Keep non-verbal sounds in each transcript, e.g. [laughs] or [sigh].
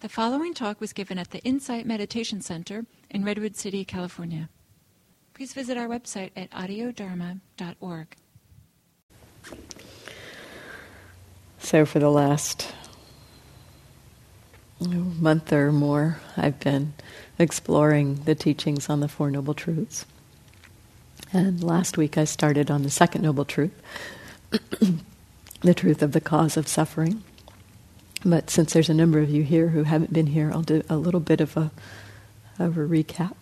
The following talk was given at the Insight Meditation Center in Redwood City, California. Please visit our website at audiodharma.org. So, for the last month or more, I've been exploring the teachings on the Four Noble Truths. And last week I started on the second Noble Truth, [clears throat] the truth of the cause of suffering. But since there's a number of you here who haven't been here, I'll do a little bit of a, of a recap.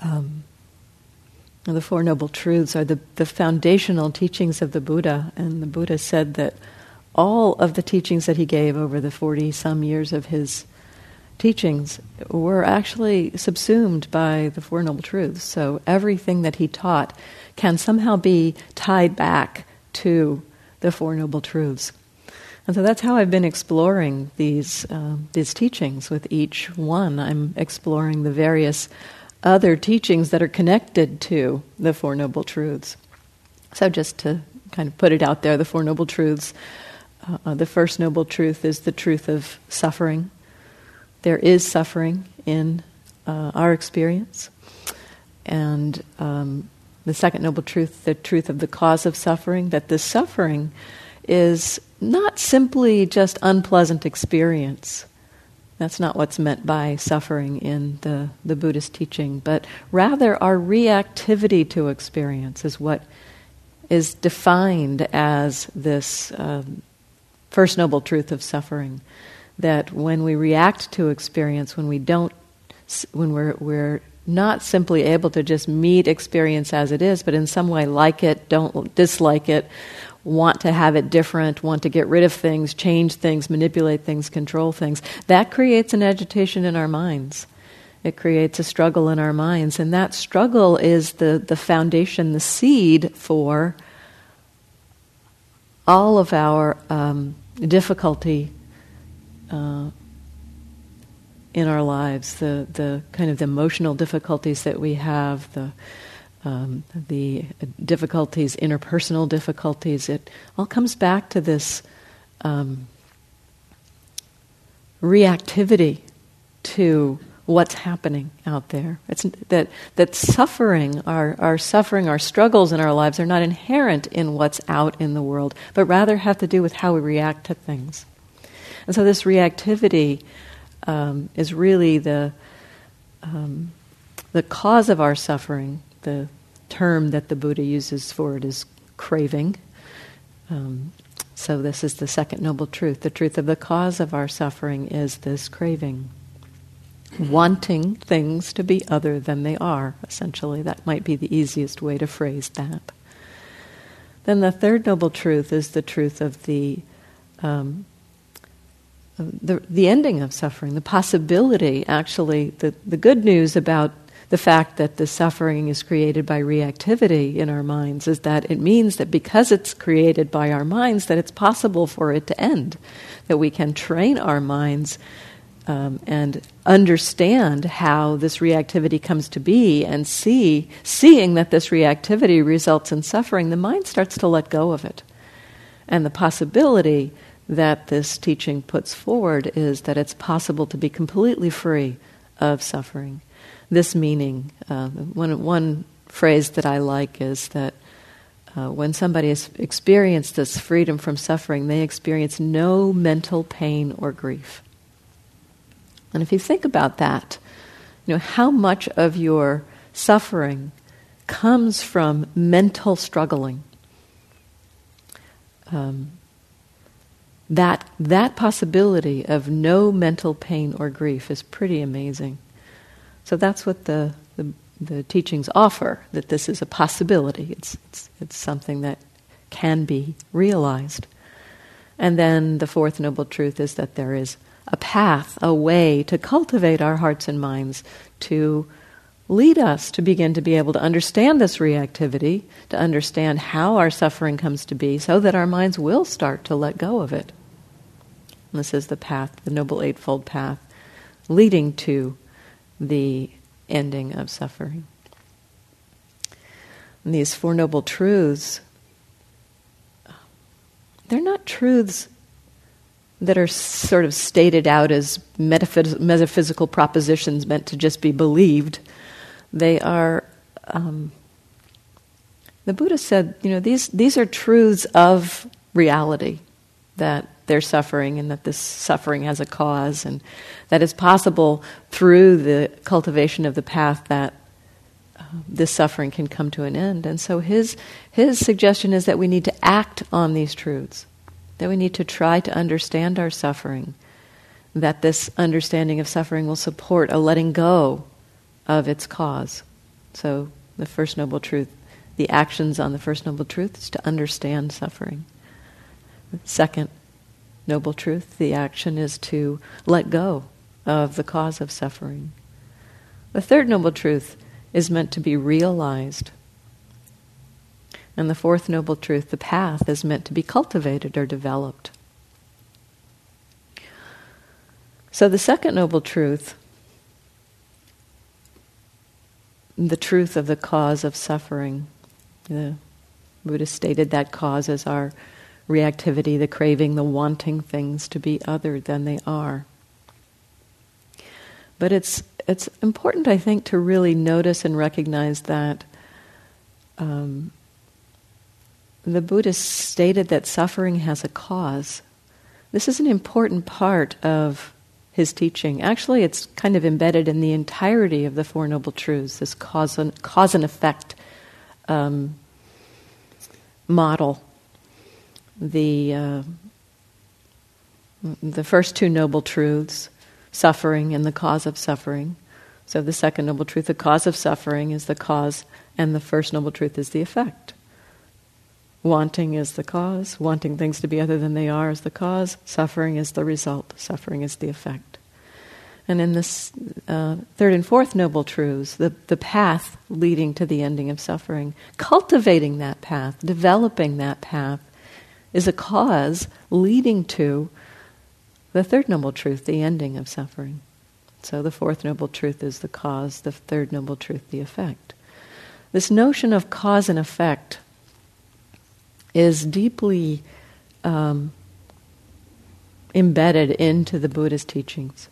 Um, the Four Noble Truths are the, the foundational teachings of the Buddha, and the Buddha said that all of the teachings that he gave over the 40 some years of his teachings were actually subsumed by the Four Noble Truths. So everything that he taught can somehow be tied back to the Four Noble Truths. And so that's how I've been exploring these uh, these teachings. With each one, I'm exploring the various other teachings that are connected to the Four Noble Truths. So just to kind of put it out there, the Four Noble Truths. Uh, the first noble truth is the truth of suffering. There is suffering in uh, our experience, and um, the second noble truth, the truth of the cause of suffering, that the suffering is not simply just unpleasant experience. That's not what's meant by suffering in the, the Buddhist teaching, but rather our reactivity to experience is what is defined as this um, first noble truth of suffering. That when we react to experience, when we don't, when we're, we're not simply able to just meet experience as it is, but in some way like it, don't dislike it, want to have it different, want to get rid of things, change things, manipulate things, control things, that creates an agitation in our minds. It creates a struggle in our minds. And that struggle is the, the foundation, the seed for all of our um, difficulty uh, in our lives, the, the kind of the emotional difficulties that we have, the um, the difficulties, interpersonal difficulties, it all comes back to this um, reactivity to what's happening out there. It's that that suffering, our our suffering, our struggles in our lives are not inherent in what's out in the world, but rather have to do with how we react to things. And so this reactivity um, is really the um, the cause of our suffering the term that the Buddha uses for it is craving. Um, so, this is the second noble truth. The truth of the cause of our suffering is this craving. Wanting things to be other than they are, essentially. That might be the easiest way to phrase that. Then the third noble truth is the truth of the, um, the, the ending of suffering, the possibility, actually, the, the good news about the fact that the suffering is created by reactivity in our minds is that it means that because it's created by our minds, that it's possible for it to end, that we can train our minds um, and understand how this reactivity comes to be and see, seeing that this reactivity results in suffering, the mind starts to let go of it. And the possibility that this teaching puts forward is that it's possible to be completely free of suffering this meaning. Uh, one, one phrase that I like is that uh, when somebody has experienced this freedom from suffering, they experience no mental pain or grief. And if you think about that, you know, how much of your suffering comes from mental struggling? Um, that, that possibility of no mental pain or grief is pretty amazing. So that's what the, the, the teachings offer, that this is a possibility. It's, it's, it's something that can be realized. And then the fourth noble truth is that there is a path, a way to cultivate our hearts and minds to lead us to begin to be able to understand this reactivity, to understand how our suffering comes to be, so that our minds will start to let go of it. And this is the path, the Noble Eightfold Path, leading to the ending of suffering. And these Four Noble Truths, they're not truths that are sort of stated out as metaphys- metaphysical propositions meant to just be believed. They are, um, the Buddha said, you know, these, these are truths of reality that they're suffering and that this suffering has a cause and that it's possible through the cultivation of the path that uh, this suffering can come to an end. And so his, his suggestion is that we need to act on these truths that we need to try to understand our suffering, that this understanding of suffering will support a letting go of its cause. So, the first noble truth, the actions on the first noble truth is to understand suffering. Second noble truth, the action is to let go of the cause of suffering. The third noble truth is meant to be realized. And the fourth noble truth, the path, is meant to be cultivated or developed. So the second noble truth, the truth of the cause of suffering, the Buddha stated that cause as our reactivity, the craving, the wanting things to be other than they are. But it's it's important, I think, to really notice and recognize that um, the Buddha stated that suffering has a cause. This is an important part of his teaching. Actually, it's kind of embedded in the entirety of the Four Noble Truths, this cause and, cause and effect um, model. The, uh, the first two Noble Truths, suffering and the cause of suffering. So, the second Noble Truth, the cause of suffering, is the cause, and the first Noble Truth is the effect. Wanting is the cause, wanting things to be other than they are is the cause, suffering is the result, suffering is the effect. And in this uh, third and fourth noble truths, the, the path leading to the ending of suffering, cultivating that path, developing that path, is a cause leading to the third noble truth, the ending of suffering. So the fourth noble truth is the cause, the third noble truth, the effect. This notion of cause and effect is deeply um, embedded into the Buddha's teachings.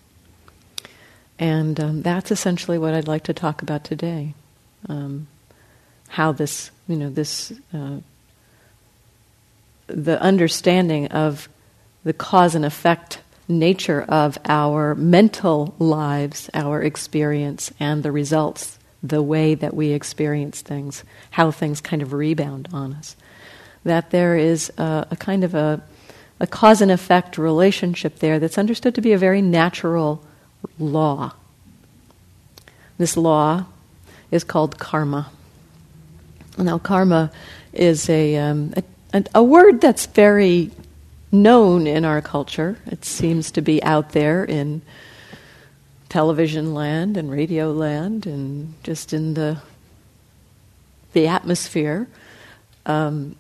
And um, that's essentially what I'd like to talk about today. Um, how this, you know, this, uh, the understanding of the cause and effect nature of our mental lives, our experience, and the results, the way that we experience things, how things kind of rebound on us that there is a, a kind of a, a cause and effect relationship there that's understood to be a very natural law. This law is called karma. Now, karma is a, um, a, a, word that's very known in our culture. It seems to be out there in television land and radio land and just in the, the atmosphere. Um,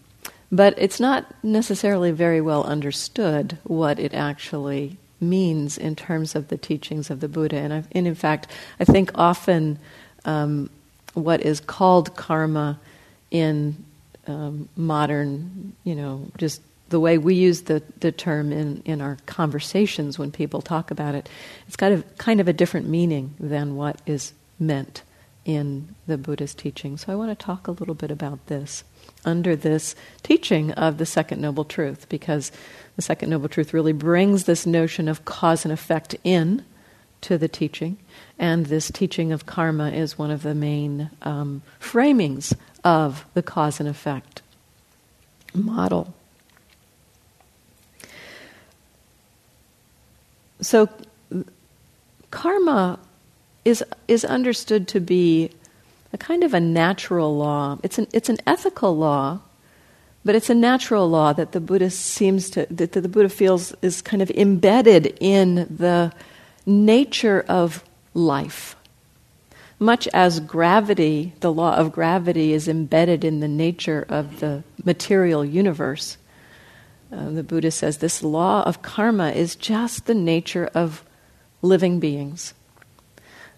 but it's not necessarily very well understood what it actually means in terms of the teachings of the Buddha. And, and in fact, I think often um, what is called karma in um, modern, you know, just the way we use the, the term in, in our conversations when people talk about it, it's kind of, kind of a different meaning than what is meant in the Buddha's teaching. So I want to talk a little bit about this under this teaching of the Second Noble Truth, because the Second Noble Truth really brings this notion of cause and effect in to the teaching, and this teaching of karma is one of the main um, framings of the cause and effect model. So, karma is is understood to be a kind of a natural law. It's an, it's an ethical law, but it's a natural law that the Buddha seems to, that the Buddha feels is kind of embedded in the nature of life. Much as gravity, the law of gravity, is embedded in the nature of the material universe, uh, the Buddha says this law of karma is just the nature of living beings.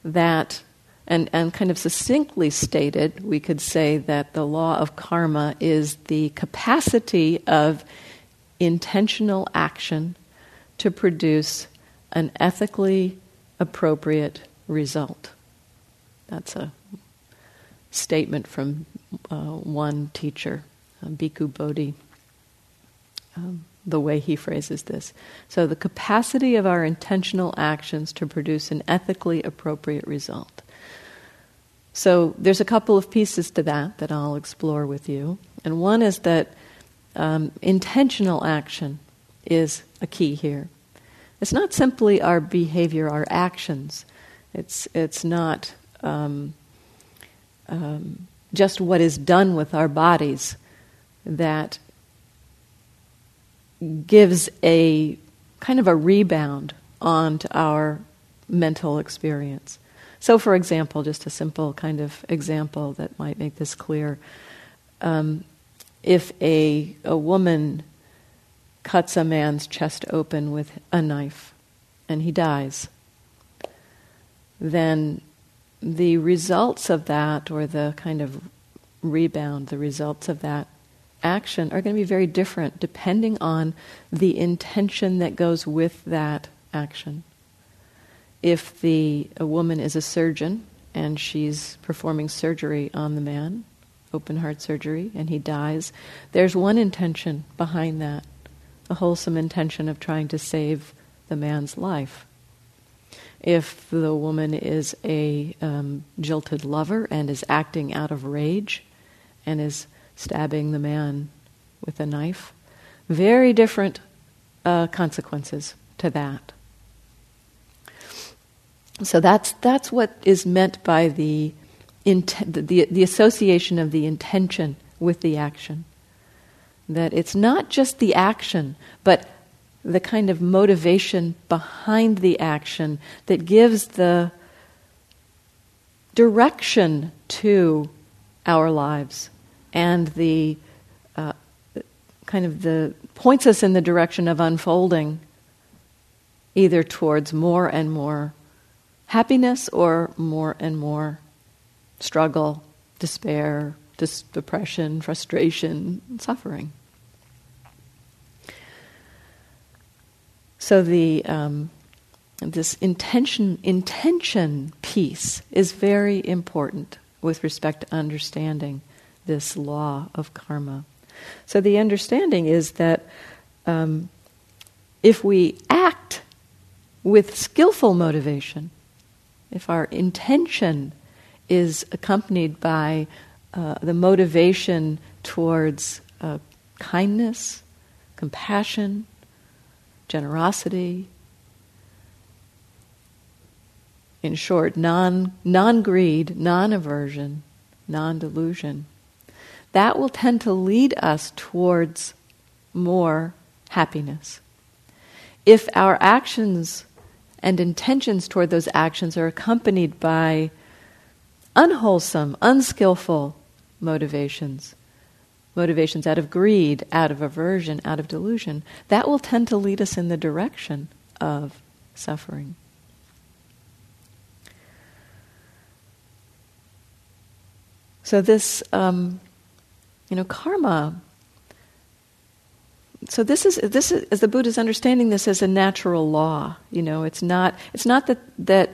That and, and kind of succinctly stated, we could say that the law of karma is the capacity of intentional action to produce an ethically appropriate result. That's a statement from uh, one teacher, uh, Bhikkhu Bodhi, um, the way he phrases this. So, the capacity of our intentional actions to produce an ethically appropriate result. So, there's a couple of pieces to that that I'll explore with you. And one is that um, intentional action is a key here. It's not simply our behavior, our actions. It's, it's not um, um, just what is done with our bodies that gives a kind of a rebound onto our mental experience. So, for example, just a simple kind of example that might make this clear. Um, if a, a woman cuts a man's chest open with a knife and he dies, then the results of that, or the kind of rebound, the results of that action, are going to be very different depending on the intention that goes with that action. If the a woman is a surgeon and she's performing surgery on the man, open heart surgery, and he dies, there's one intention behind that, a wholesome intention of trying to save the man's life. If the woman is a um, jilted lover and is acting out of rage and is stabbing the man with a knife, very different uh, consequences to that. So that's that's what is meant by the, inten- the the association of the intention with the action. That it's not just the action, but the kind of motivation behind the action that gives the direction to our lives and the uh, kind of the points us in the direction of unfolding either towards more and more happiness or more and more struggle, despair, dis- depression, frustration, suffering. So the um, this intention intention piece is very important with respect to understanding this law of karma. So the understanding is that um, if we act with skillful motivation, if our intention is accompanied by uh, the motivation towards uh, kindness, compassion, generosity. In short, non, non-greed, non-aversion, non-delusion. That will tend to lead us towards more happiness. If our actions and intentions toward those actions are accompanied by unwholesome, unskillful motivations, motivations out of greed, out of aversion, out of delusion, that will tend to lead us in the direction of suffering. So this, um, you know, karma. So this is this is as the Buddha is understanding this as a natural law. You know, it's not it's not that that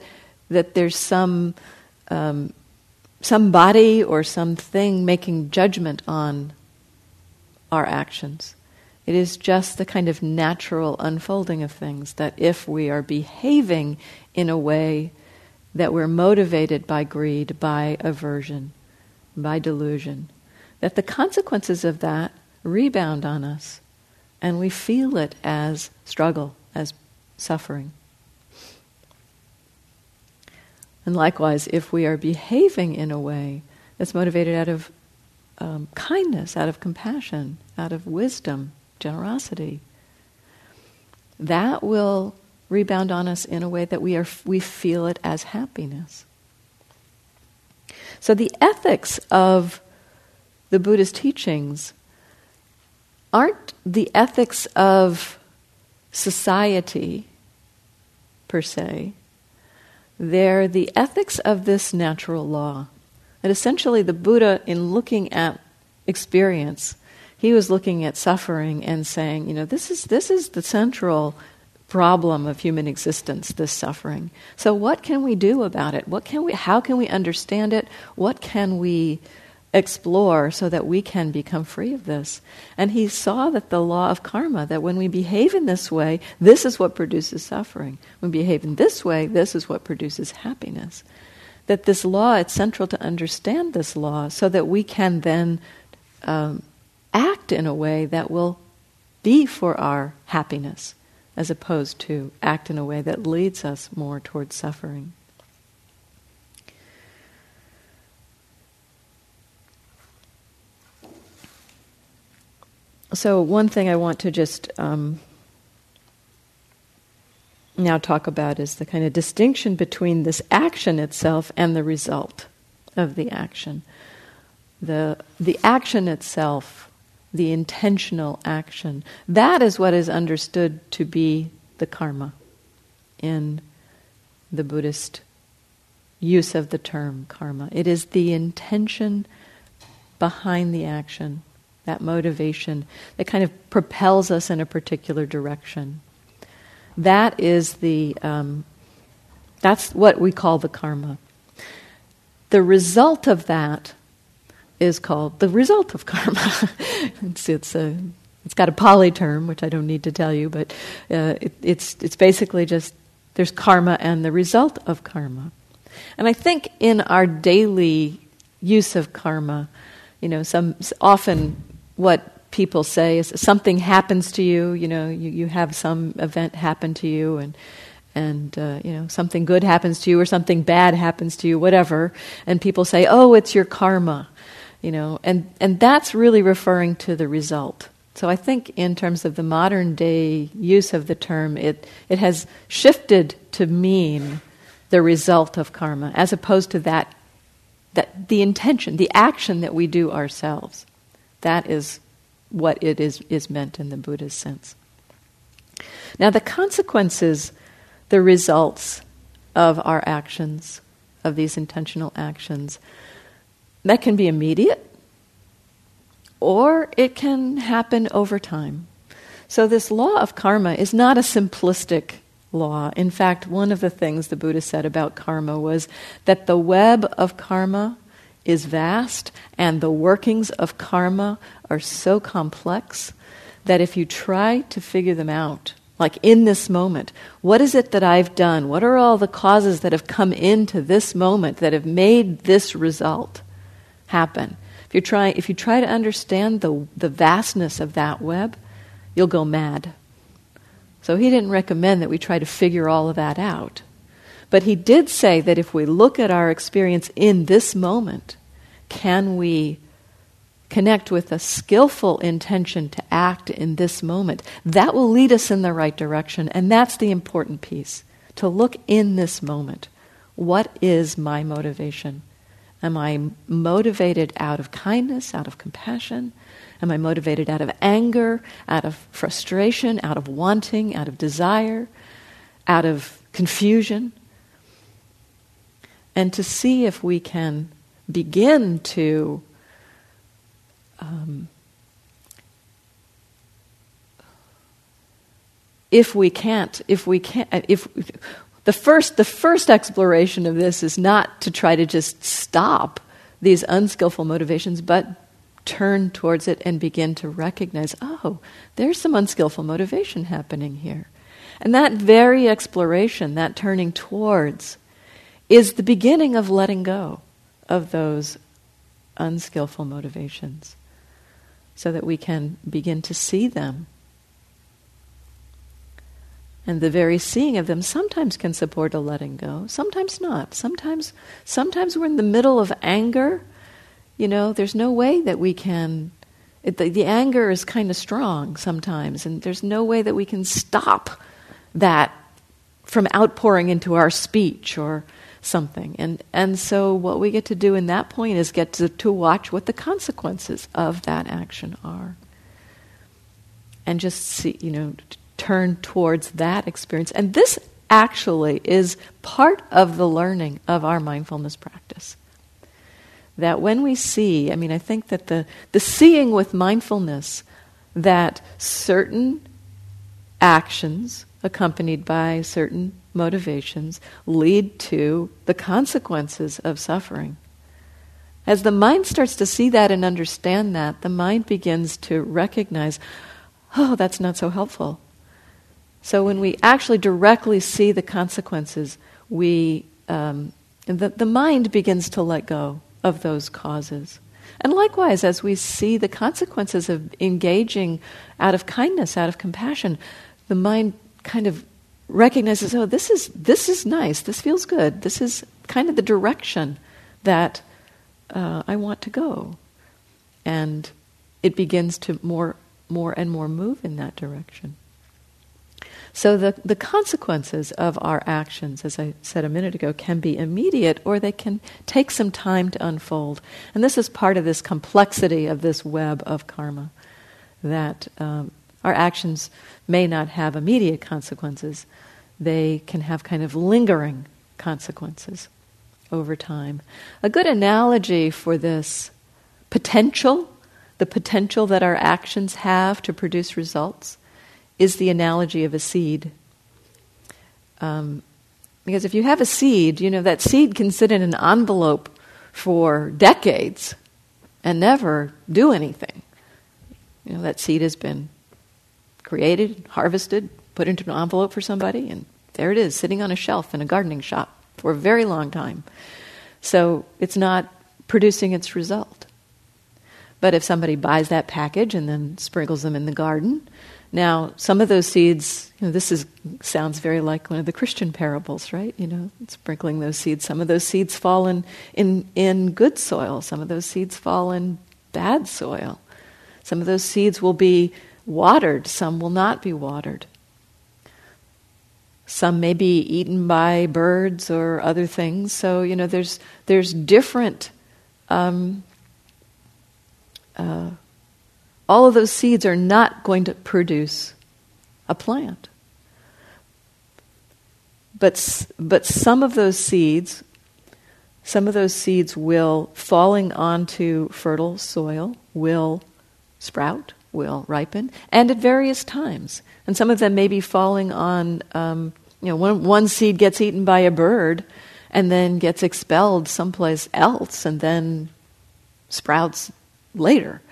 that there's some um, somebody or something making judgment on our actions. It is just the kind of natural unfolding of things that if we are behaving in a way that we're motivated by greed, by aversion, by delusion, that the consequences of that rebound on us and we feel it as struggle, as suffering. And likewise, if we are behaving in a way that's motivated out of um, kindness, out of compassion, out of wisdom, generosity, that will rebound on us in a way that we, are, we feel it as happiness. So the ethics of the Buddha's teachings aren't the ethics of society per se, they're the ethics of this natural law. That essentially the Buddha, in looking at experience, he was looking at suffering and saying, you know, this is, this is the central problem of human existence, this suffering. So what can we do about it? What can we how can we understand it? What can we explore so that we can become free of this. And he saw that the law of karma, that when we behave in this way, this is what produces suffering. When we behave in this way, this is what produces happiness. That this law, it's central to understand this law so that we can then um, act in a way that will be for our happiness, as opposed to act in a way that leads us more towards suffering. So, one thing I want to just um, now talk about is the kind of distinction between this action itself and the result of the action. The, the action itself, the intentional action, that is what is understood to be the karma in the Buddhist use of the term karma. It is the intention behind the action that motivation that kind of propels us in a particular direction. That is the, um, that's what we call the karma. The result of that is called the result of karma. [laughs] it's, it's, a, it's got a Pali term, which I don't need to tell you, but uh, it, it's, it's basically just there's karma and the result of karma. And I think in our daily use of karma, you know, some often what people say something happens to you, you know, you, you have some event happen to you and and uh, you know something good happens to you or something bad happens to you whatever and people say oh it's your karma you know and and that's really referring to the result. So i think in terms of the modern day use of the term it it has shifted to mean the result of karma as opposed to that that the intention the action that we do ourselves. That is what it is, is meant in the Buddhist sense. Now, the consequences, the results of our actions, of these intentional actions, that can be immediate or it can happen over time. So, this law of karma is not a simplistic law. In fact, one of the things the Buddha said about karma was that the web of karma is vast and the workings of karma are so complex that if you try to figure them out, like in this moment, what is it that I've done? What are all the causes that have come into this moment that have made this result happen? If you try, if you try to understand the, the vastness of that web, you'll go mad. So he didn't recommend that we try to figure all of that out. But he did say that if we look at our experience in this moment, can we connect with a skillful intention to act in this moment? That will lead us in the right direction. And that's the important piece to look in this moment. What is my motivation? Am I motivated out of kindness, out of compassion? Am I motivated out of anger, out of frustration, out of wanting, out of desire, out of confusion? and to see if we can begin to if we can't if we can't uh, if the first the first exploration of this is not to try to just stop these unskillful motivations but turn towards it and begin to recognize oh there's some unskillful motivation happening here and that very exploration that turning towards is the beginning of letting go of those unskillful motivations so that we can begin to see them. And the very seeing of them sometimes can support a letting go, sometimes not. Sometimes, sometimes we're in the middle of anger. You know, there's no way that we can. It, the, the anger is kind of strong sometimes, and there's no way that we can stop that from outpouring into our speech or something. And, and so, what we get to do in that point is get to, to watch what the consequences of that action are. And just see, you know, turn towards that experience. And this actually is part of the learning of our mindfulness practice. That when we see, I mean, I think that the, the seeing with mindfulness that certain actions accompanied by certain motivations, lead to the consequences of suffering. As the mind starts to see that and understand that, the mind begins to recognize, oh, that's not so helpful. So when we actually directly see the consequences, we, um, the, the mind begins to let go of those causes. And likewise, as we see the consequences of engaging out of kindness, out of compassion, the mind kind of recognizes, oh, this is, this is nice, this feels good, this is kind of the direction that uh, I want to go. And it begins to more, more and more move in that direction. So the, the consequences of our actions, as I said a minute ago, can be immediate or they can take some time to unfold. And this is part of this complexity of this web of karma, that um, our actions may not have immediate consequences, they can have kind of lingering consequences over time. A good analogy for this potential, the potential that our actions have to produce results, is the analogy of a seed. Um, because if you have a seed, you know, that seed can sit in an envelope for decades and never do anything. You know, that seed has been created, harvested, put into an envelope for somebody, and there it is, sitting on a shelf in a gardening shop for a very long time. So it's not producing its result. But if somebody buys that package and then sprinkles them in the garden, now some of those seeds, you know, this is sounds very like one of the Christian parables, right? You know, sprinkling those seeds. Some of those seeds fall in, in, in good soil, some of those seeds fall in bad soil. Some of those seeds will be watered, some will not be watered. Some may be eaten by birds or other things. So you know, there's there's different. Um, uh, all of those seeds are not going to produce a plant. But but some of those seeds, some of those seeds will falling onto fertile soil will sprout, will ripen, and at various times. And some of them may be falling on, um, you know, one, one seed gets eaten by a bird and then gets expelled someplace else and then sprouts later.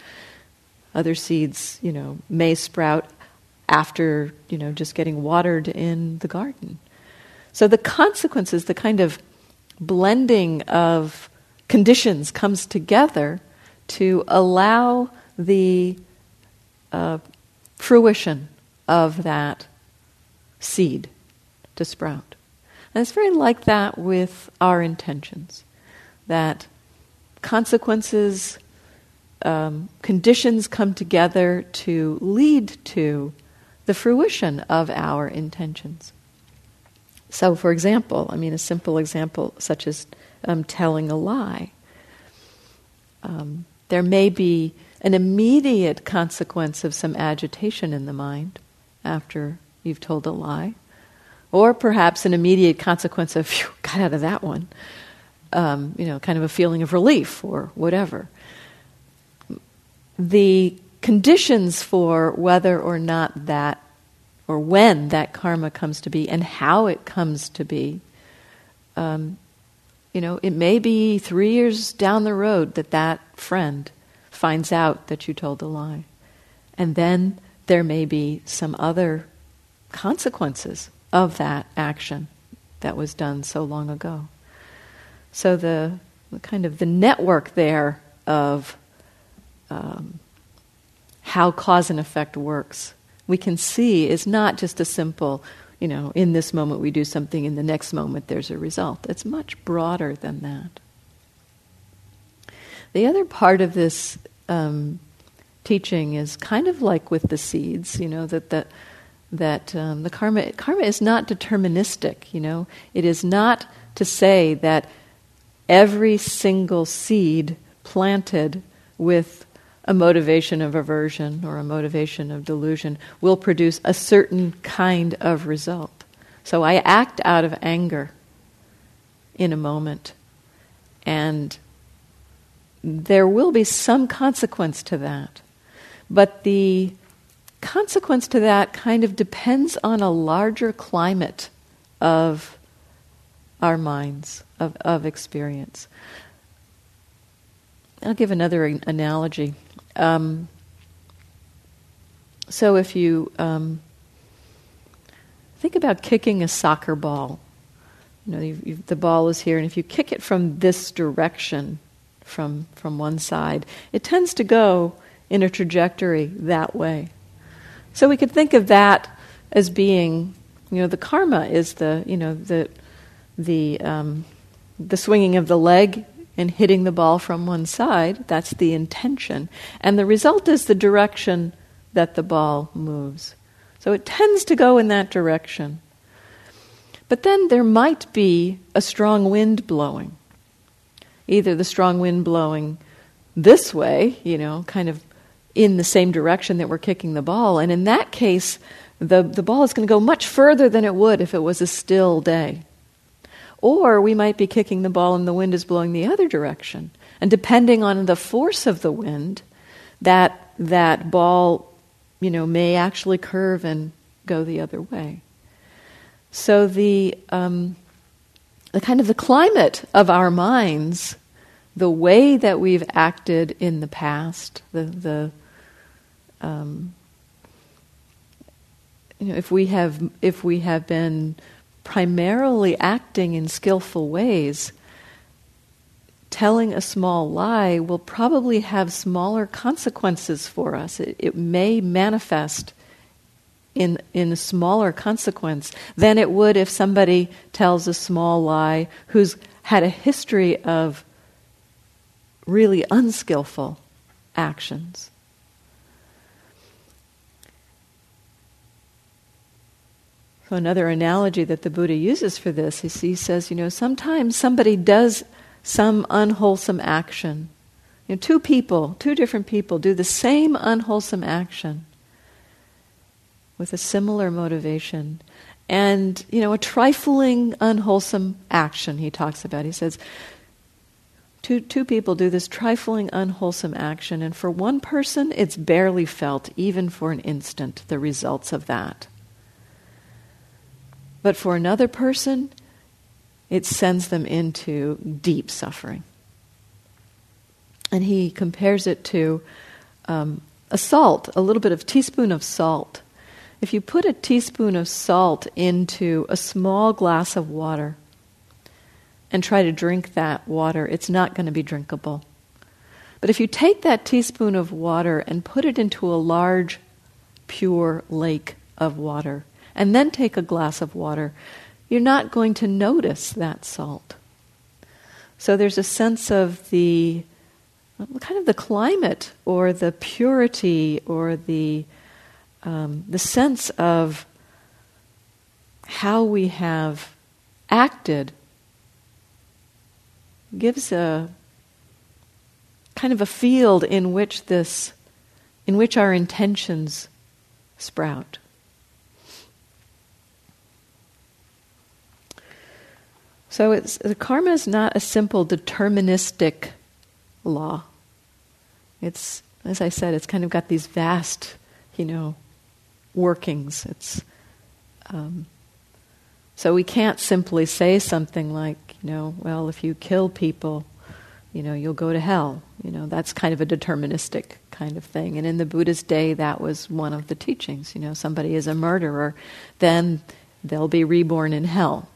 Other seeds, you know, may sprout after, you know, just getting watered in the garden. So the consequences, the kind of blending of conditions comes together to allow the uh, fruition of that seed to sprout. And it's very like that with our intentions, that consequences, um, conditions come together to lead to the fruition of our intentions. So, for example, I mean, a simple example such as um, telling a lie. Um, there may be an immediate consequence of some agitation in the mind after you've told a lie, or perhaps an immediate consequence of, phew, got out of that one, um, you know, kind of a feeling of relief or whatever. The conditions for whether or not that, or when that karma comes to be and how it comes to be, um, you know, it may be three years down the road that that friend finds out that you told a lie. And then there may be some other consequences of that action that was done so long ago. So the, the kind of the network there of um, how cause and effect works, we can see is not just a simple, you know, in this moment we do something, in the next moment there's a result. It's much broader than that. The other part of this um, teaching is kind of like with the seeds, you know, that the, that um, the karma karma is not deterministic. You know, it is not to say that every single seed planted with a motivation of aversion or a motivation of delusion will produce a certain kind of result. So I act out of anger in a moment, and there will be some consequence to that. But the, consequence to that kind of depends on a larger climate of our minds, of, of experience. I'll give another analogy. Um, so if you um, think about kicking a soccer ball, you know, you've, you've, the ball is here, and if you kick it from this direction, from from one side, it tends to go in a trajectory that way. So we could think of that as being, you know, the karma is the, you know, the the um, the swinging of the leg and hitting the ball from one side. That's the intention, and the result is the direction that the ball moves. So it tends to go in that direction. But then there might be a strong wind blowing. Either the strong wind blowing this way, you know, kind of in the same direction that we're kicking the ball. And in that case, the, the ball is going to go much further than it would if it was a still day. Or we might be kicking the ball and the wind is blowing the other direction. And depending on the force of the wind, that, that ball, you know, may actually curve and go the other way. So the, um, the kind of the climate of our minds, the way that we've acted in the past, the, the um, you know, if we have if we have been primarily acting in skillful ways, telling a small lie will probably have smaller consequences for us. It, it may manifest in in a smaller consequence than it would if somebody tells a small lie who's had a history of really unskillful actions. So, another analogy that the Buddha uses for this is he says, you know, sometimes somebody does some unwholesome action. You know, two people, two different people, do the same unwholesome action with a similar motivation. And, you know, a trifling, unwholesome action he talks about. He says, two, two people do this trifling, unwholesome action, and for one person, it's barely felt, even for an instant, the results of that. But for another person, it sends them into deep suffering. And he compares it to um, a salt, a little bit of teaspoon of salt. If you put a teaspoon of salt into a small glass of water and try to drink that water, it's not going to be drinkable. But if you take that teaspoon of water and put it into a large, pure lake of water, and then take a glass of water, you're not going to notice that salt. So there's a sense of the kind of the climate or the purity or the um, the sense of how we have acted gives a kind of a field in which this in which our intentions sprout. So it's, the karma is not a simple deterministic law. It's, as I said, it's kind of got these vast, you know, workings. It's um, so we can't simply say something like, you know, well, if you kill people, you know, you'll go to hell. You know, that's kind of a deterministic kind of thing. And in the Buddha's day, that was one of the teachings. You know, somebody is a murderer, then they'll be reborn in hell.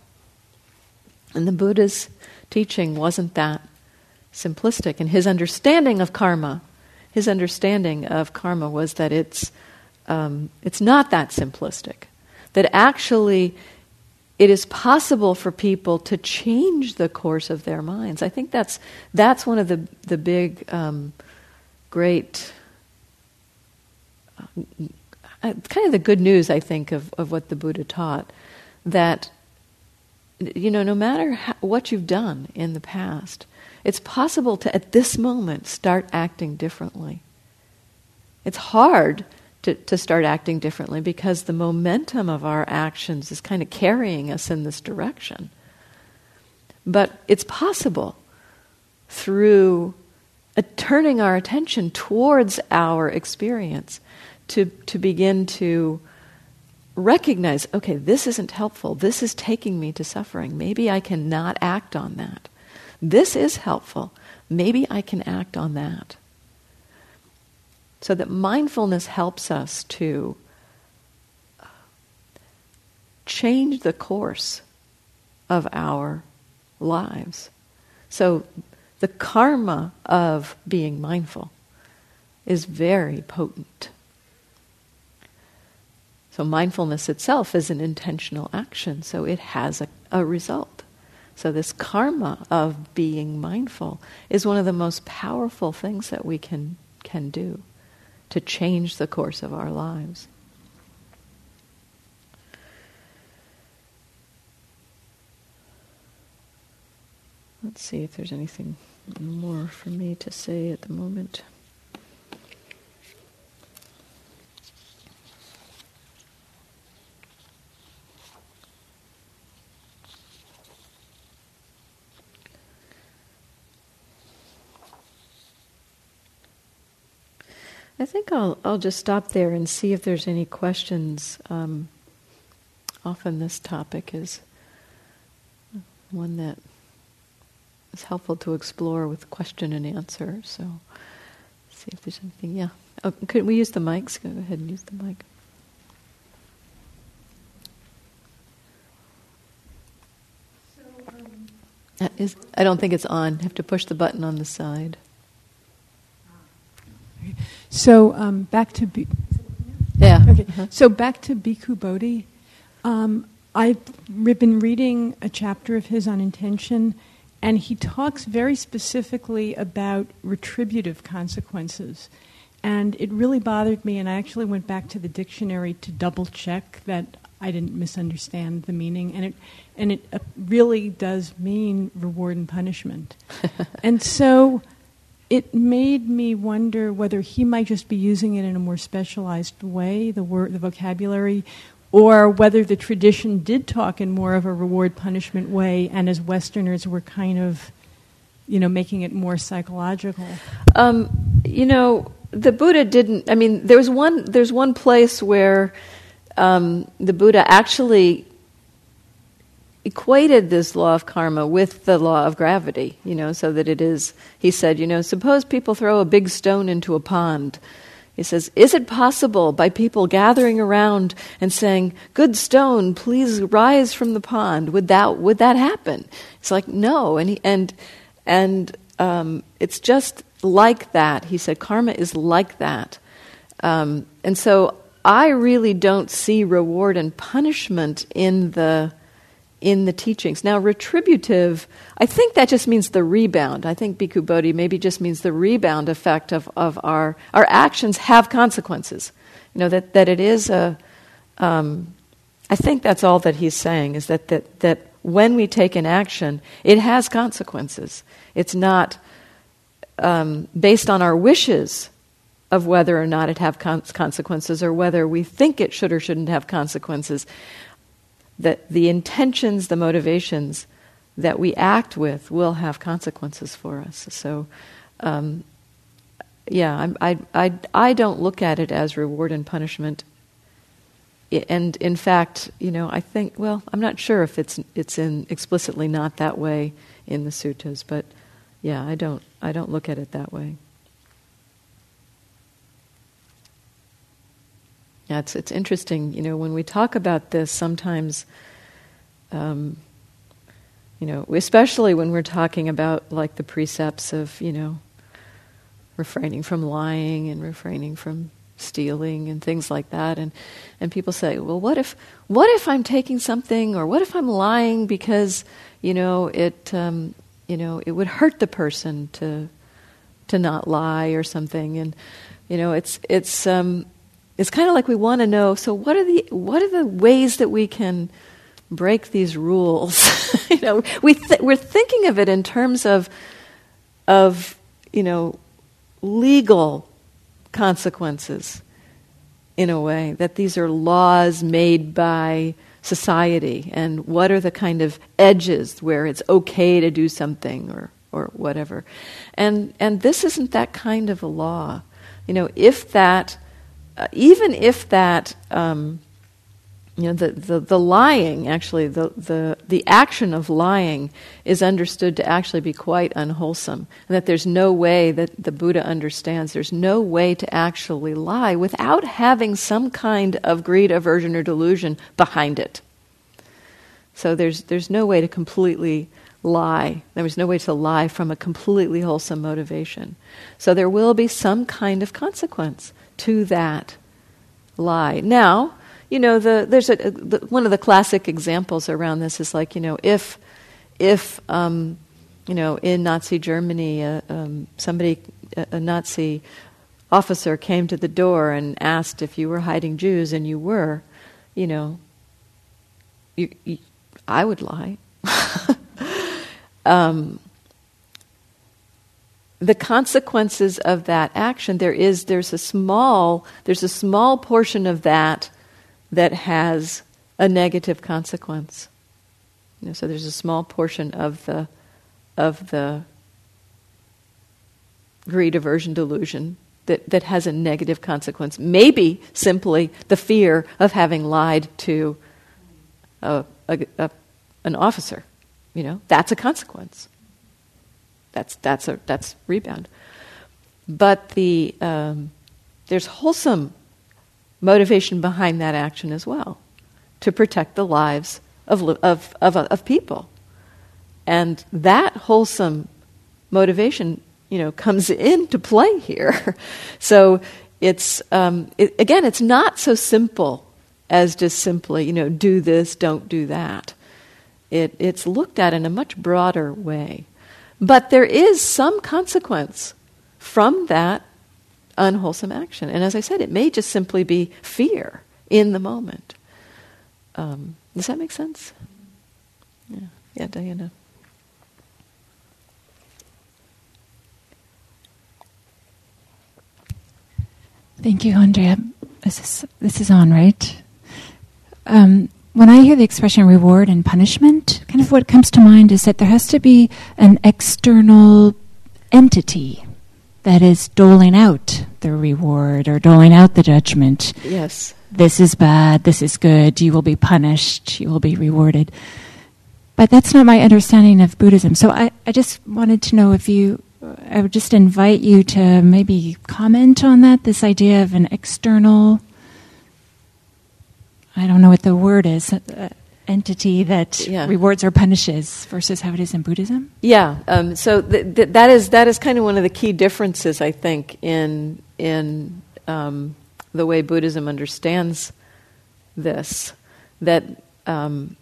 And the Buddha's teaching wasn't that simplistic. And his understanding of karma, his understanding of karma was that it's, um, it's not that simplistic. That actually it is possible for people to change the course of their minds. I think that's, that's one of the, the big, um, great, uh, kind of the good news, I think, of, of what the Buddha taught. That you know, no matter how, what you've done in the past, it's possible to, at this moment, start acting differently. It's hard to, to start acting differently because the momentum of our actions is kind of carrying us in this direction. But it's possible through uh, turning our attention towards our experience to, to begin to recognize okay, this isn't helpful. This is taking me to suffering. Maybe I cannot act on that. This is helpful. Maybe I can act on that. So that mindfulness helps us to uh, change the course of our lives. So the karma of being mindful is very potent. So, mindfulness itself is an intentional action, so it has a, a, result. So, this karma of being mindful is one of the most powerful things that we can, can do to change the course of our lives. Let's see if there's anything more for me to say at the moment. I think I'll I'll just stop there and see if there's any questions. Um, often this topic is one that is helpful to explore with question and answer. So, see if there's anything. Yeah, oh, could we use the mics? Go ahead and use the mic. Um, is, I don't think it's on. Have to push the button on the side. So um, back to B- yeah. Okay. Uh-huh. So back to Bhikkhu Bodhi. Um, I've been reading a chapter of his on intention, and he talks very specifically about retributive consequences. And it really bothered me, and I actually went back to the dictionary to double check that I didn't misunderstand the meaning. And it, and it uh, really does mean reward and punishment. [laughs] and so it made me wonder whether he might just be using it in a more specialized way, the word, the vocabulary, or whether the tradition did talk in more of a reward punishment way, and as Westerners were kind of, you know, making it more psychological. Um, you know, the Buddha didn't. I mean, there's one. There's one place where um, the Buddha actually equated this law of karma with the law of gravity, you know, so that it is, he said, you know, suppose people throw a big stone into a pond. He says, is it possible by people gathering around and saying, good stone, please rise from the pond, would that, would that happen? It's like, no. And, he, and, and um, it's just like that. He said, karma is like that. Um, and so I really don't see reward and punishment in the in the teachings. Now, retributive, I think that just means the rebound. I think Bhikkhu Bodhi maybe just means the rebound effect of, of our, our actions have consequences. You know, that, that it is a, um, I think that's all that he's saying, is that, that, that when we take an action, it has consequences. It's not um, based on our wishes of whether or not it have consequences or whether we think it should or shouldn't have consequences that the intentions, the motivations that we act with will have consequences for us. So, um, yeah, I'm, I, I, I don't look at it as reward and punishment. And in fact, you know, I think, well, I'm not sure if it's, it's in explicitly not that way in the suttas, but yeah, I don't, I don't look at it that way. Yeah, it's it's interesting. You know, when we talk about this, sometimes, um, you know, especially when we're talking about like the precepts of you know, refraining from lying and refraining from stealing and things like that, and and people say, well, what if what if I'm taking something, or what if I'm lying because you know it um, you know it would hurt the person to to not lie or something, and you know it's it's um, it's kind of like we want to know so what are the what are the ways that we can break these rules? [laughs] You know we th- we're thinking of it in terms of of you know legal consequences in a way that these are laws made by society and what are the kind of edges where it's okay to do something or or whatever. And and this isn't that kind of a law. You know if that uh, even if that um, you know the, the, the lying actually the, the, the action of lying is understood to actually be quite unwholesome and that there's no way that the buddha understands. There's no way to actually lie without having some kind of greed aversion or delusion behind it. So there's, there's no way to completely lie. There was no way to lie from a completely wholesome motivation. So there will be some kind of consequence to that lie now you know, the, there's a, the, one of the classic examples around this is like, you know, if, if um, you know, in Nazi Germany, uh, um, somebody, a, a Nazi officer came to the door and asked if you were hiding Jews, and you were, you know, you, you, I would lie. [laughs] um, the consequences of that action, there is there's a small there's a small portion of that that has a negative consequence. You know, so there's a small portion of the of the greed, aversion, delusion that, that has a negative consequence. Maybe simply the fear of having lied to a, a, a, an officer. You know, that's a consequence. That's that's a that's rebound. But the um, there's wholesome motivation behind that action as well to protect the lives of, of, of, of people. And that wholesome motivation, you know, comes [laughs] into play here. so it's, um, it, again, it's not so simple as just simply, you know, do this, don't do that. It, it's looked at in a much broader way. But there is some consequence from that unwholesome action. And as I said, it may just simply be fear in the moment. Um, does that make sense? Yeah, yeah, Diana. Thank you, Andrea. This is, this is on, right? Um, when I hear the expression reward and punishment, of what comes to mind is that there has to be an external entity that is doling out the reward or doling out the judgment. Yes. This is bad, this is good, you will be punished, you will be rewarded. But that's not my understanding of Buddhism. So I, I just wanted to know if you, I would just invite you to maybe comment on that, this idea of an external, I don't know what the word is, uh, entity that yeah. rewards or punishes versus how it is in Buddhism? Yeah. Um, so th- th- that is that is kind of one of the key differences, I think, in in um, the way Buddhism understands this. That um,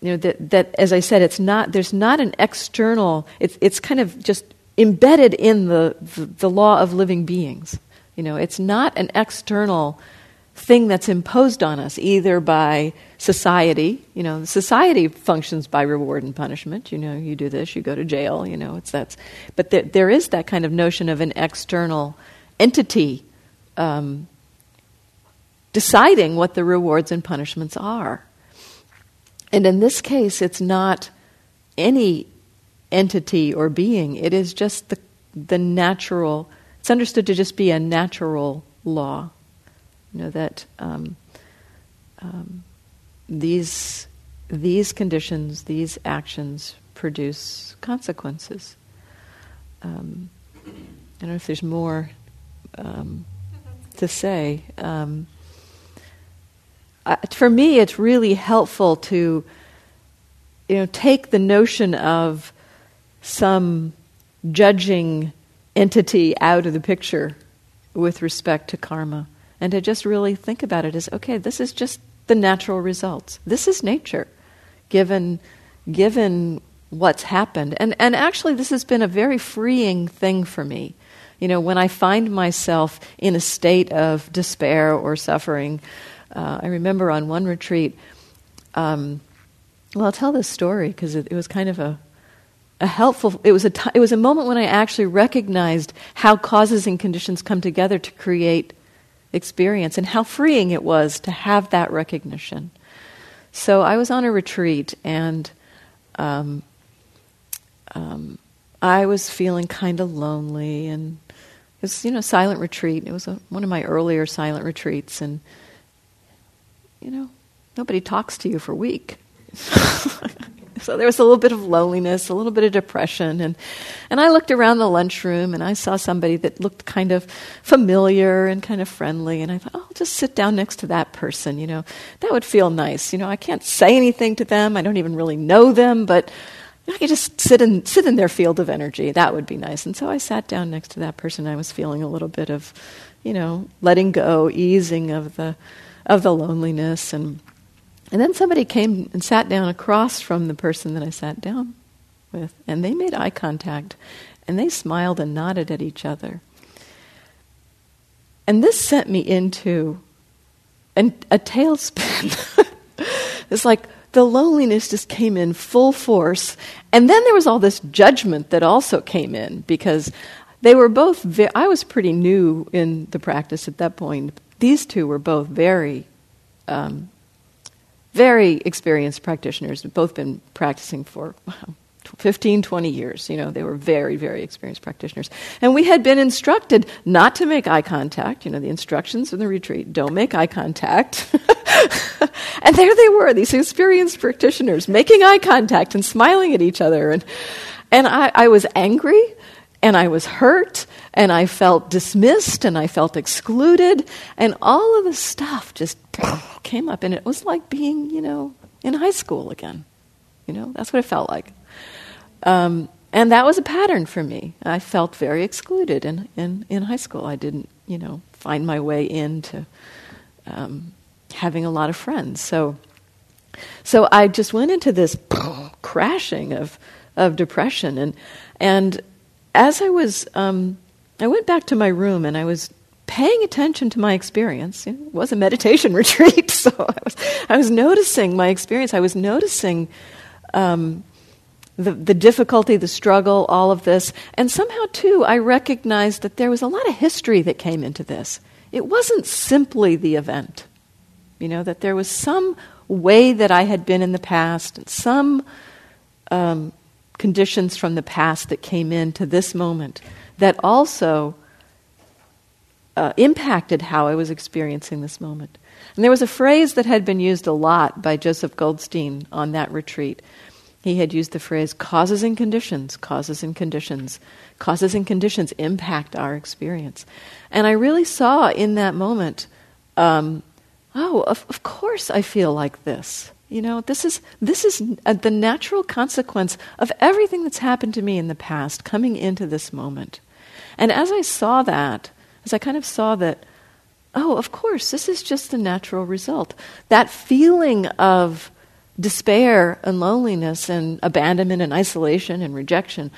you know that that as I said, it's not there's not an external. It's it's kind of just embedded in the, the, the law of living beings. You know, it's not an external thing that's imposed on us, either by society. You know, society functions by reward and punishment. You know, you do this, you go to jail. You know, it's that's. But there, there is that kind of notion of an external entity um, deciding what the rewards and punishments are. And in this case, it's not any entity or being. It is just the the natural. It's understood to just be a natural law. You know that um, um, these these conditions, these actions produce consequences. Um, I don't know if there's more um, to say. Uh, for me, it's really helpful to, you know, take the notion of some judging entity out of the picture with respect to karma and to just really think about it as okay, this is just the natural results. This is nature, given given what's happened. And and actually, this has been a very freeing thing for me. You know, when I find myself in a state of despair or suffering, uh, I remember on one retreat. Um, well, I'll tell this story because it, it was kind of a a helpful it was a t- it was a moment when I actually recognized how causes and conditions come together to create experience and how freeing it was to have that recognition. So I was on a retreat and um, um, I was feeling kind of lonely and it was, you know, silent retreat. It was a, one of my earlier silent retreats, and you know, nobody talks to you for a week. [laughs] so there was a little bit of loneliness, a little bit of depression, and and I looked around the lunchroom and I saw somebody that looked kind of familiar and kind of friendly, and I thought, oh, I'll just sit down next to that person. You know, that would feel nice. You know, I can't say anything to them. I don't even really know them, but I could just sit in sit in their field of energy. That would be nice. And so I sat down next to that person. I was feeling a little bit of, you know, letting go, easing of the of the loneliness and and then somebody came and sat down across from the person that I sat down with, and they made eye contact, and they smiled and nodded at each other. And this sent me into an, a tailspin. [laughs] it's like the loneliness just came in full force. And then there was all this judgment that also came in because they were both, ve- I was pretty new in the practice at that point. These two were both very, um, very experienced practitioners, both been practicing for [laughs] 15, 20 years. You know, they were very, very experienced practitioners. And we had been instructed not to make eye contact. You know, the instructions in the retreat don't make eye contact. [laughs] and there they were, these experienced practitioners, making eye contact and smiling at each other. And, and I, I was angry and I was hurt and I felt dismissed and I felt excluded. And all of the stuff just [laughs] came up. And it was like being, you know, in high school again. You know, that's what it felt like. Um, and that was a pattern for me. I felt very excluded in, in, in high school. I didn't, you know, find my way into um, having a lot of friends. So, so I just went into this [laughs] crashing of, of depression. And, and as I was, um, I went back to my room and I was paying attention to my experience. It was a meditation [laughs] retreat, so I was, I was noticing my experience. I was noticing um, the, the difficulty, the struggle, all of this. And somehow, too, I recognized that there was a lot of history that came into this. It wasn't simply the event, you know, that there was some way that I had been in the past, and some um, conditions from the past that came into this moment that also uh, impacted how I was experiencing this moment. And there was a phrase that had been used a lot by Joseph Goldstein on that retreat he had used the phrase causes and conditions, causes and conditions. Causes and conditions impact our experience. And I really saw in that moment, um, oh, of, of course I feel like this. You know, this is, this is uh, the natural consequence of everything that's happened to me in the past coming into this moment. And as I saw that, as I kind of saw that, oh, of course, this is just the natural result. That feeling of despair and loneliness and abandonment and isolation and rejection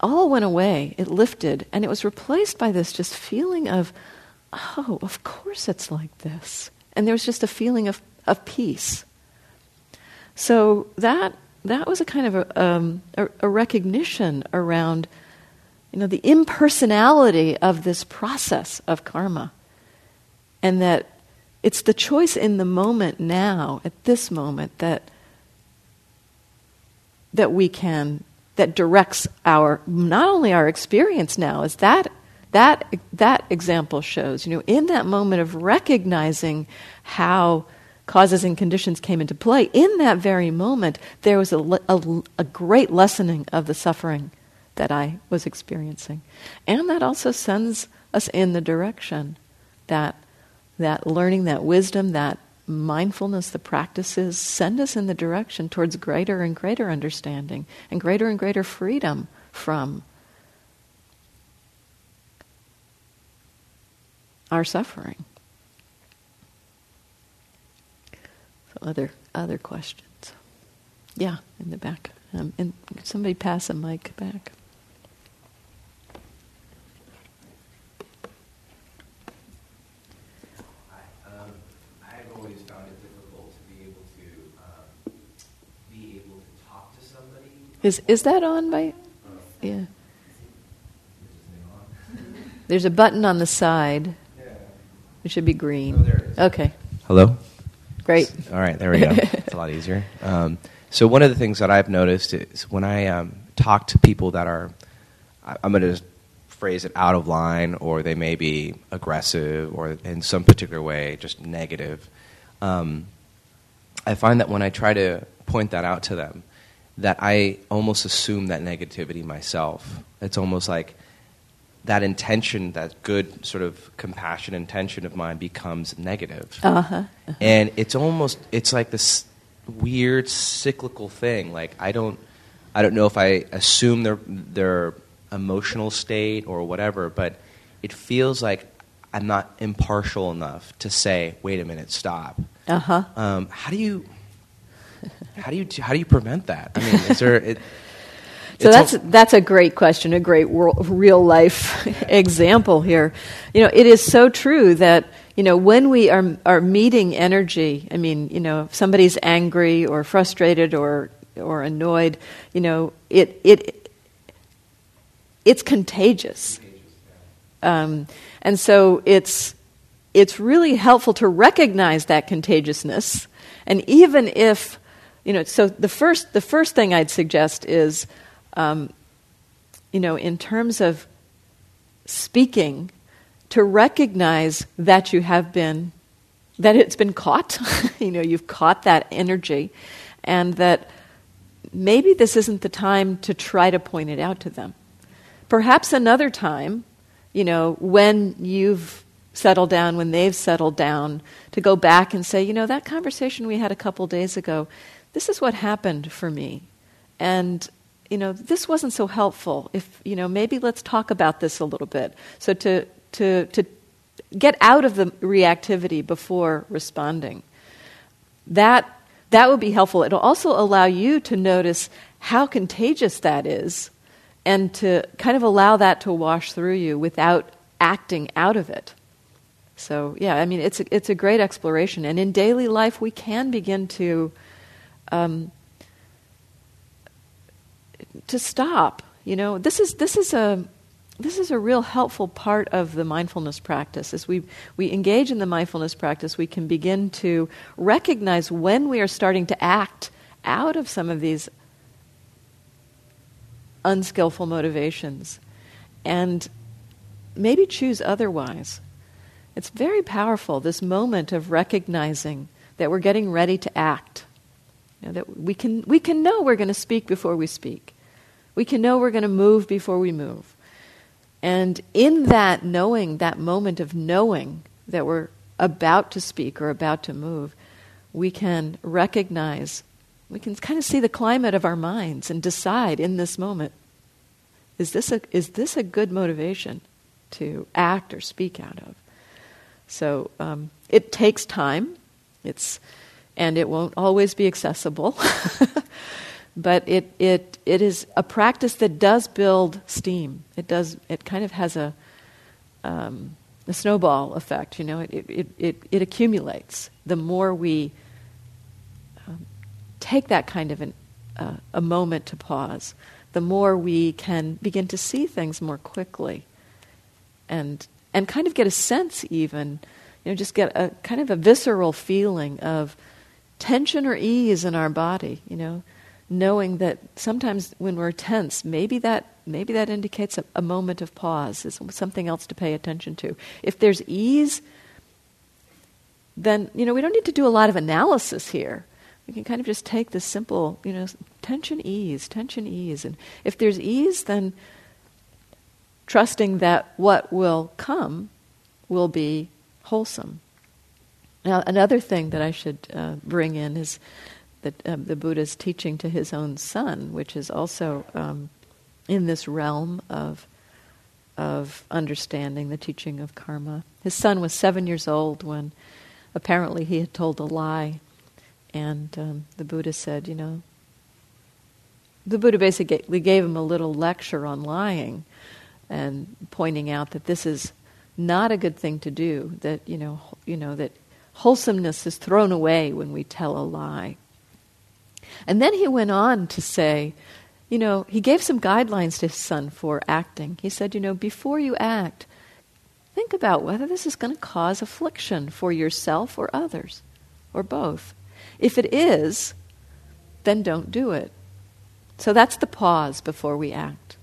all went away. It lifted, and it was replaced by this just feeling of, oh, of course it's like this. And there was just a feeling of, of peace. So that that was a kind of a, um, a, a recognition around, you know, the impersonality of this process of karma, and that it's the choice in the moment now, at this moment, that that we can that directs our not only our experience now, as that that that example shows. You know, in that moment of recognizing how causes and conditions came into play, in that very moment, there was a, a, a great lessening of the suffering that I was experiencing, and that also sends us in the direction that that learning, that wisdom, that mindfulness, the practices send us in the direction towards greater and greater understanding and greater and greater freedom from our suffering. So other other questions? Yeah, in the back. Um, and somebody pass a mic back. Is is that on by? Yeah. There's a button on the side. It should be green. Okay. Hello. Great. All right, there we go. [laughs] it's a lot easier. Um, so one of the things that I've noticed is when I um, talk to people that are, I'm going to phrase it out of line, or they may be aggressive, or in some particular way just negative. Um, I find that when I try to point that out to them, that I almost assume that negativity myself. It's almost like that intention, that good sort of compassion intention of mine becomes negative. Uh-huh. uh-huh. And it's almost it's like this weird cyclical thing. Like I don't I don't know if I assume their their emotional state or whatever, but it feels like I'm not impartial enough to say, "Wait a minute, stop." Uh-huh. Um, how do you how do you how do you prevent that? I mean, is there it, [laughs] so that's that's a great question, a great world, real life [laughs] example here. You know, it is so true that you know when we are are meeting energy. I mean, you know, if somebody's angry or frustrated or or annoyed, you know, it it it's contagious, um, and so it's it's really helpful to recognize that contagiousness, and even if you know, so the first the first thing I'd suggest is um, you know, in terms of speaking, to recognize that you have been, that it's been caught, [laughs] you know, you've caught that energy, and that maybe this isn't the time to try to point it out to them. Perhaps another time, you know, when you've settled down, when they've settled down, to go back and say, you know, that conversation we had a couple days ago, this is what happened for me. And you know, this wasn't so helpful. If, you know, maybe let's talk about this a little bit. So to, to, to get out of the reactivity before responding. That, that would be helpful. It'll also allow you to notice how contagious that is and to kind of allow that to wash through you without acting out of it. So, yeah, I mean, it's a, it's a great exploration. And in daily life, we can begin to um, to stop. You know, this is this is a this is a real helpful part of the mindfulness practice. As we, we engage in the mindfulness practice, we can begin to recognize when we are starting to act out of some of these unskillful motivations and maybe choose otherwise. It's very powerful, this moment of recognizing that we're getting ready to act. Know, that we can, we can know we're going to speak before we speak. We can know we're going to move before we move. And in that knowing, that moment of knowing that we're about to speak or about to move, we can recognize, we can kind of see the climate of our minds and decide in this moment is this a, is this a good motivation to act or speak out of? So um, it takes time. It's, and it won't always be accessible. [laughs] but it, it, it is a practice that does build steam. It does. It kind of has a, um, a snowball effect. You know, it, it, it, it accumulates. The more we um, take that kind of an, uh, a moment to pause, the more we can begin to see things more quickly, and and kind of get a sense even, you know, just get a kind of a visceral feeling of tension or ease in our body. You know knowing that sometimes when we're tense, maybe that maybe that indicates a, a moment of pause, is something else to pay attention to. If there's ease, then you know we don't need to do a lot of analysis here. We can kind of just take this simple, you know, tension ease, tension ease, and if there's ease, then trusting that what will come will be wholesome. Now, another thing that I should uh, bring in is the, um, the Buddha's teaching to his own son, which is also um, in this realm of of understanding the teaching of karma. His son was seven years old when apparently he had told a lie, and um, the Buddha said, you know, the Buddha basically gave him a little lecture on lying, and pointing out that this is not a good thing to do. That you know, you know that wholesomeness is thrown away when we tell a lie. And then he went on to say, you know, he gave some guidelines to his son for acting. He said, you know, before you act, think about whether this is going to cause affliction for yourself or others, or both. If it is, then don't do it. So that's the pause before we act.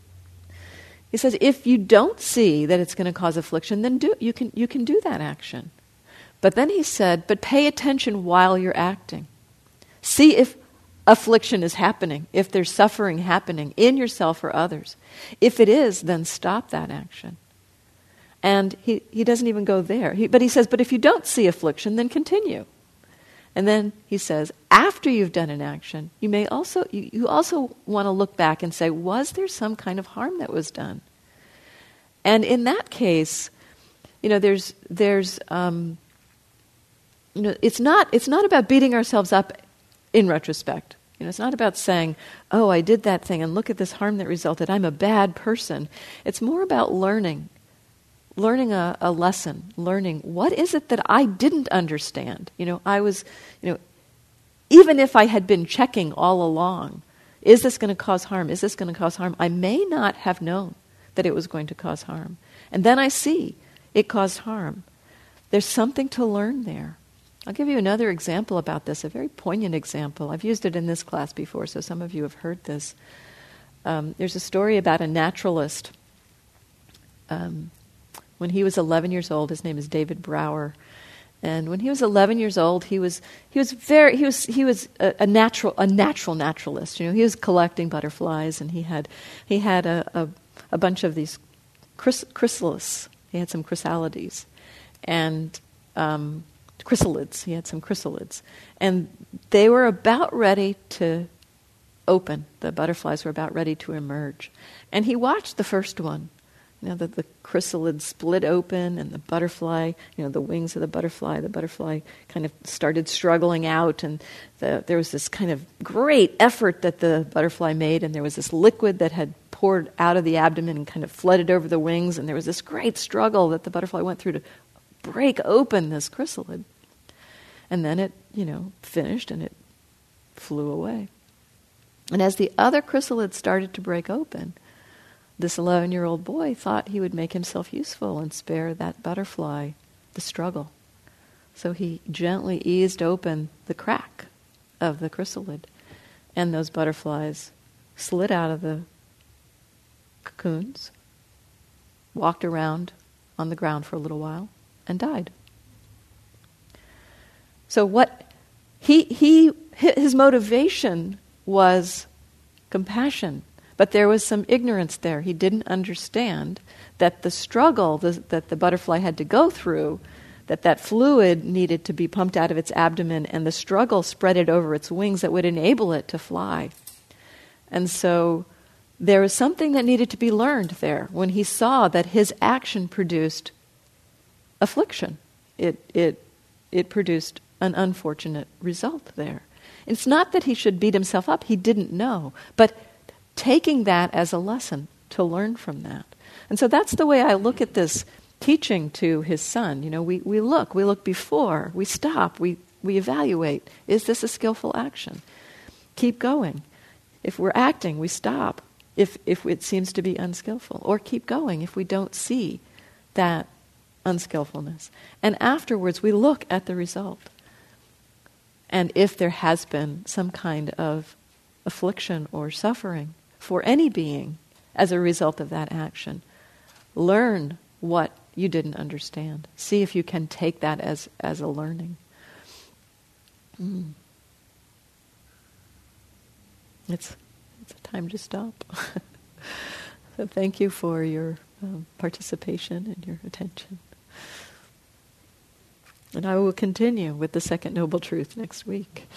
he says, if you don't see that it's going to cause affliction, then do, you, can, you can do that action. But then he said, but pay attention while you're acting. See if affliction is happening, if there's suffering happening in yourself or others. If it is, then stop that action. And he, he doesn't even go there. He, but he says, but if you don't see affliction, then continue. And then he says, after you've done an action, you may also you, you also want to look back and say, was there some kind of harm that was done? And in that case, you know, there's there's um, you know, it's not it's not about beating ourselves up in retrospect. You know, it's not about saying, "Oh, I did that thing, and look at this harm that resulted. I'm a bad person." It's more about learning learning a, a lesson, learning what is it that I didn't understand. You know, I was, you know, even if I had been checking all along, is this going to cause harm? Is this going to cause harm? I may not have known that it was going to cause harm. And then I see it caused harm. There's something to learn there. I'll give you another example about this, a very poignant example. I've used it in this class before, so some of you have heard this. Um, there's a story about a naturalist um, when he was 11 years old. His name is David Brower. And when he was 11 years old, he was he was very he was he was a, a, natural a natural naturalist. You know, he was collecting butterflies, and he had he had a a, a bunch of these chrys- chrysalis. He had some chrysalides, and um, chrysalids. He had some chrysalids, and they were about ready to open. The butterflies were about ready to emerge, and he watched the first one, you know, the, the chrysalid split open and the butterfly, you know, the wings of the butterfly, the butterfly kind of started struggling out, and the, there was this kind of great effort that the butterfly made, and there was this liquid that had poured out of the abdomen and kind of flooded over the wings, and there was this great struggle that the butterfly went through to break open this chrysalid. And then it, you know, finished and it flew away. And as the other chrysalid started to break open, this 11 year old boy thought he would make himself useful and spare that butterfly the struggle. So he gently eased open the crack of the chrysalid, and those butterflies slid out of the cocoons, walked around on the ground for a little while, and died. So what he he his motivation was compassion but there was some ignorance there. He didn't understand that the struggle that the butterfly had to go through, that that fluid needed to be pumped out of its abdomen, and the struggle spread it over its wings that would enable it to fly. And so there was something that needed to be learned there when he saw that his action produced affliction. It, it, it produced an unfortunate result there. It's not that he should beat himself up, he didn't know. But taking that as a lesson to learn from that. And so that's the way I look at this teaching to his son. You know, we, we look, we look before, we stop, we, we evaluate. Is this a skillful action? Keep going. If we're acting, we stop if, if it seems to be unskillful, or keep going if we don't see that unskillfulness. And afterwards, we look at the result. And if there has been some kind of affliction or suffering, for any being as a result of that action. Learn what you didn't understand. See if you can take that as, as a learning. Mm. It's, it's a time to stop. [laughs] so thank you for your um, participation and your attention. And I will continue with the second noble truth next week.